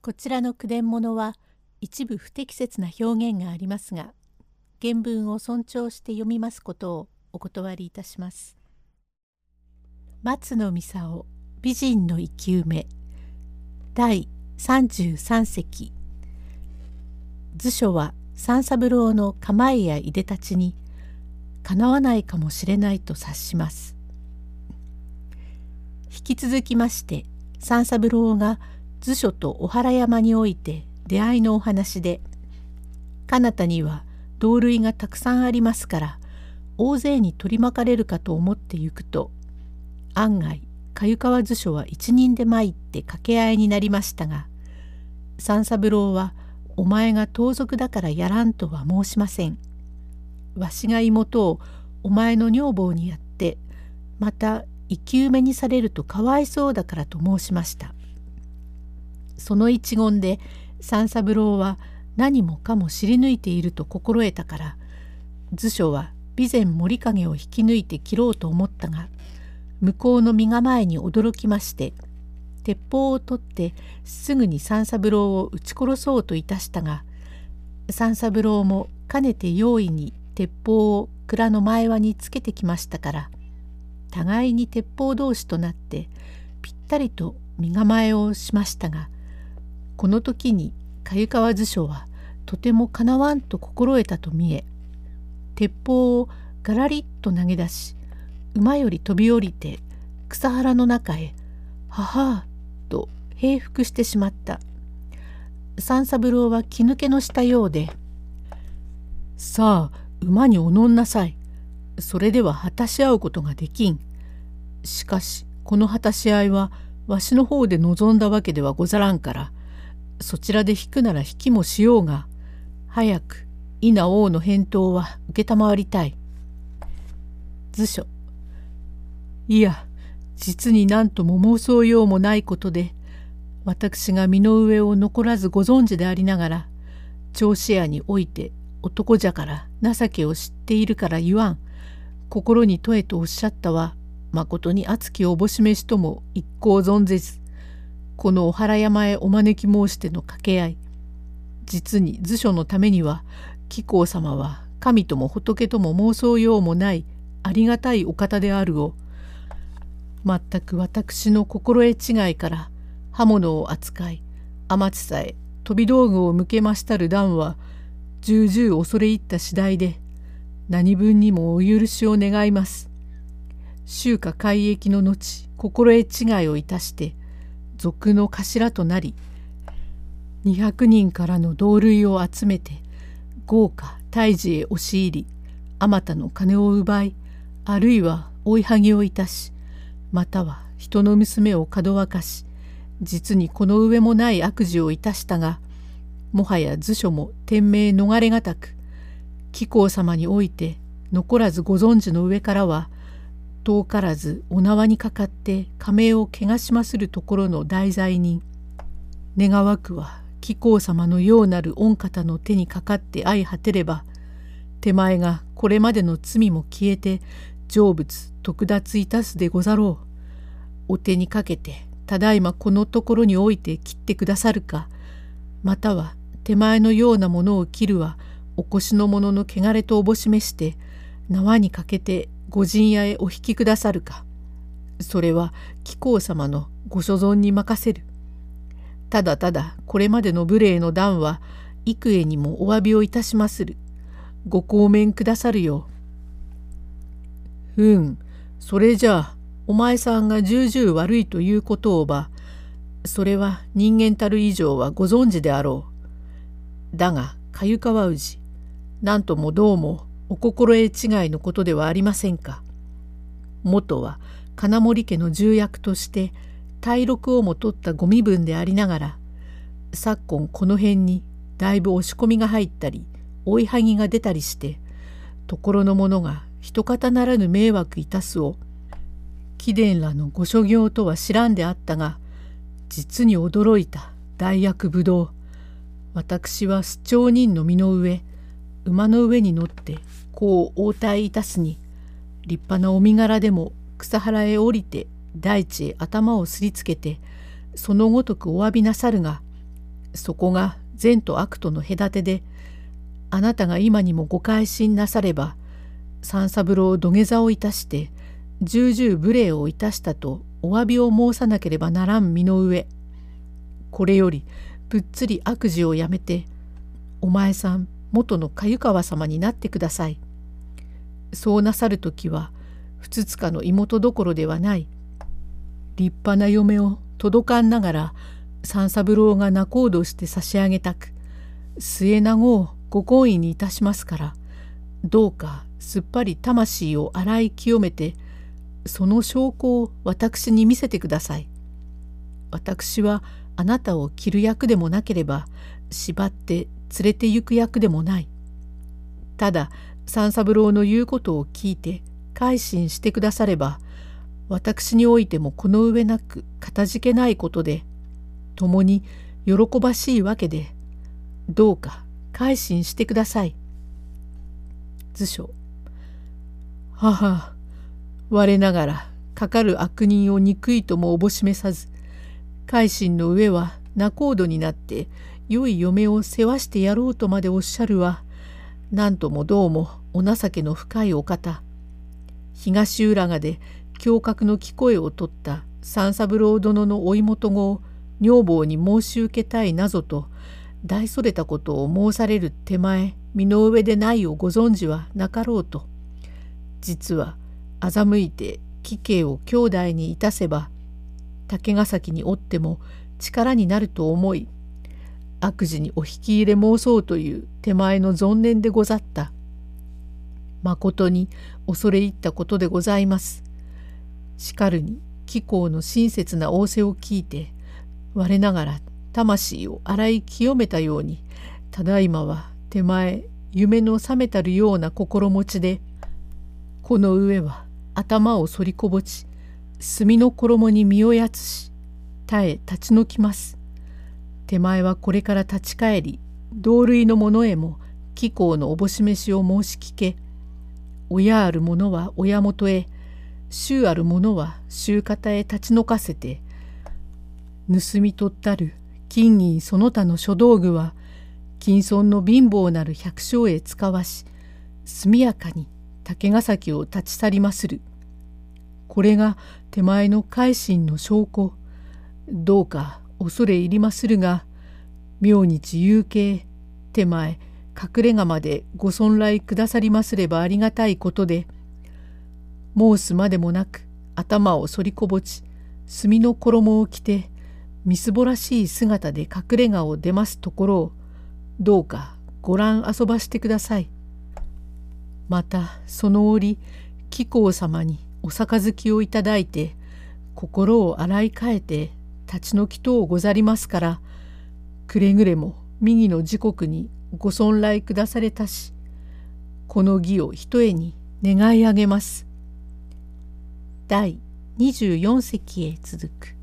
こちらの句伝物は一部不適切な表現がありますが原文を尊重して読みますことをお断りいたします。松野美沙美人の生き埋め第33席図書は三三郎の構えやいでたちにかなわないかもしれないと察します。引き続きまして三三郎が図書と小原山において出会いのお話で彼方には同類がたくさんありますから大勢に取り巻かれるかと思ってゆくと案外か川図書は一人で参って掛け合いになりましたが三三郎は「お前が盗賊だからやらんとは申しません。わしが妹をお前の女房にやってまた生き埋めにされるとかわいそうだからと申しました。その一言で三三郎は何もかも知り抜いていると心得たから図書は備前森影を引き抜いて切ろうと思ったが向こうの身構えに驚きまして「鉄砲を取ってすぐに三三郎を撃ち殺そうといたしたが三三郎もかねて用意に鉄砲を蔵の前輪につけてきましたから互いに鉄砲同士となってぴったりと身構えをしましたがこの時に鮎川図書はとてもかなわんと心得たと見え鉄砲をガラリッと投げ出し馬より飛び降りて草原の中へ「ははと平服してしまった。三三郎は気抜けのしたようで「さあ馬におのんなさい。それでは果たし合うことができん。しかしこの果たし合いはわしの方で望んだわけではござらんからそちらで引くなら引きもしようが早く稲王の返答は承りたい」図書。いや実に何とも妄想ようもないことで私が身の上を残らずご存知でありながら調子屋において男じゃから情けを知っているから言わん。心に問えとおっしゃったはまことに熱きおぼし飯とも一向存ぜず。このお原山へお招き申しての掛け合い実に図書のためには貴公様は神とも仏とも妄想ようもないありがたいお方であるを全く私の心得違いから刃物を扱い天地さえ飛び道具を向けましたる段は重々恐れ入った次第で何分にもお許しを願います。秋華改易の後心得違いをいたして賊の頭となり200人からの同類を集めて豪華大事へ押し入りあまたの金を奪いあるいは追いはぎをいたしまたは人の娘をかどわかし実にこの上もない悪事をいたしたがもはや図書も天命逃れがたく貴公様において残らずご存知の上からは遠からずお縄にかかって仮名を汚しまするところの題材人願わくは貴公様のようなる御方の手にかかって相果てれば手前がこれまでの罪も消えて成仏特奪いたすでござろう。お手にかけてただいまこのところにおいて切ってくださるかまたは手前のようなものを切るはお腰の者の汚れとおぼしめして縄にかけてご陣屋へお引きくださるかそれは貴公様のご所存に任せる。ただただこれまでの無礼の段は幾重にもお詫びをいたしまする。ご公面くださるよう。うん、それじゃあ、お前さんが重々悪いということをば、それは人間たる以上はご存知であろう。だが、かゆかわ氏、なんともどうもお心得違いのことではありませんか？元は金森家の重役として体録をも取ったご身分でありながら、昨今この辺にだいぶ押し込みが入ったり、追いはぎが出たりして、ところの者が一方ならぬ迷惑いたすを貴殿らのご所業とは知らんであったが実に驚いた大役武道私は出張人の身の上馬の上に乗ってこう応対いたすに立派なお身柄でも草原へ降りて大地へ頭をすりつけてそのごとくお詫びなさるがそこが善と悪との隔てであなたが今にもご改心なされば三三郎土下座をいたして重々無礼をいたしたとお詫びを申さなければならん身の上これよりぶっつり悪事をやめてお前さん元の鮎川様になってください。そうなさる時はふつつかの妹どころではない立派な嫁を届かんながら三三郎が仲人して差し上げたく末永をご婚姻にいたしますからどうかすっぱり魂を洗い清めてその証拠を私に見せてください。私はあなたを着る役でもなければ縛って連れて行く役でもない。ただ三三郎の言うことを聞いて改心してくだされば私においてもこの上なくかたじけないことで共に喜ばしいわけでどうか改心してください。図書母我ながらかかる悪人を憎いともおぼしめさず改心の上は仲人になって良い嫁を世話してやろうとまでおっしゃるは何ともどうもお情けの深いお方東浦賀で胸郭の聞こえを取った三三郎殿の追い元子を女房に申し受けたいなぞと大それたことを申される手前身の上でないをご存知はなかろうと実は欺いて貴兄を兄弟にいたせば竹ヶ崎におっても力になると思い悪事にお引き入れ申そうという手前の存念でござった。まことに恐れ入ったことでございます。しかるに貴公の親切な仰せを聞いて我ながら魂を洗い清めたようにただいまは手前夢の覚めたるような心持ちでこの上は頭を反りこぼち墨の衣に身をやつし耐え立ち退きます。手前はこれから立ち返り同類の者へも貴公のおぼし飯を申し聞け親ある者は親元へ衆ある者は衆方へ立ち退かせて盗み取ったる金銀その他の諸道具は金村の貧乏なる百姓へ使わし速やかに竹ヶ崎を立ち去りまする。これが手前の改心の証拠。どうか恐れ入りまするが明日有形手前隠れ家までご尊来くださりますればありがたいことで申すまでもなく頭を反りこぼち墨の衣を着てみすぼらしい姿で隠れ家を出ますところをどうかご覧遊ばしてください。またその折貴公様にお杯をいただいて心を洗い替えて立ち退き等ござりますからくれぐれも右の時刻にご尊来くだされたしこの義をひとえに願い上げます。第24席へ続く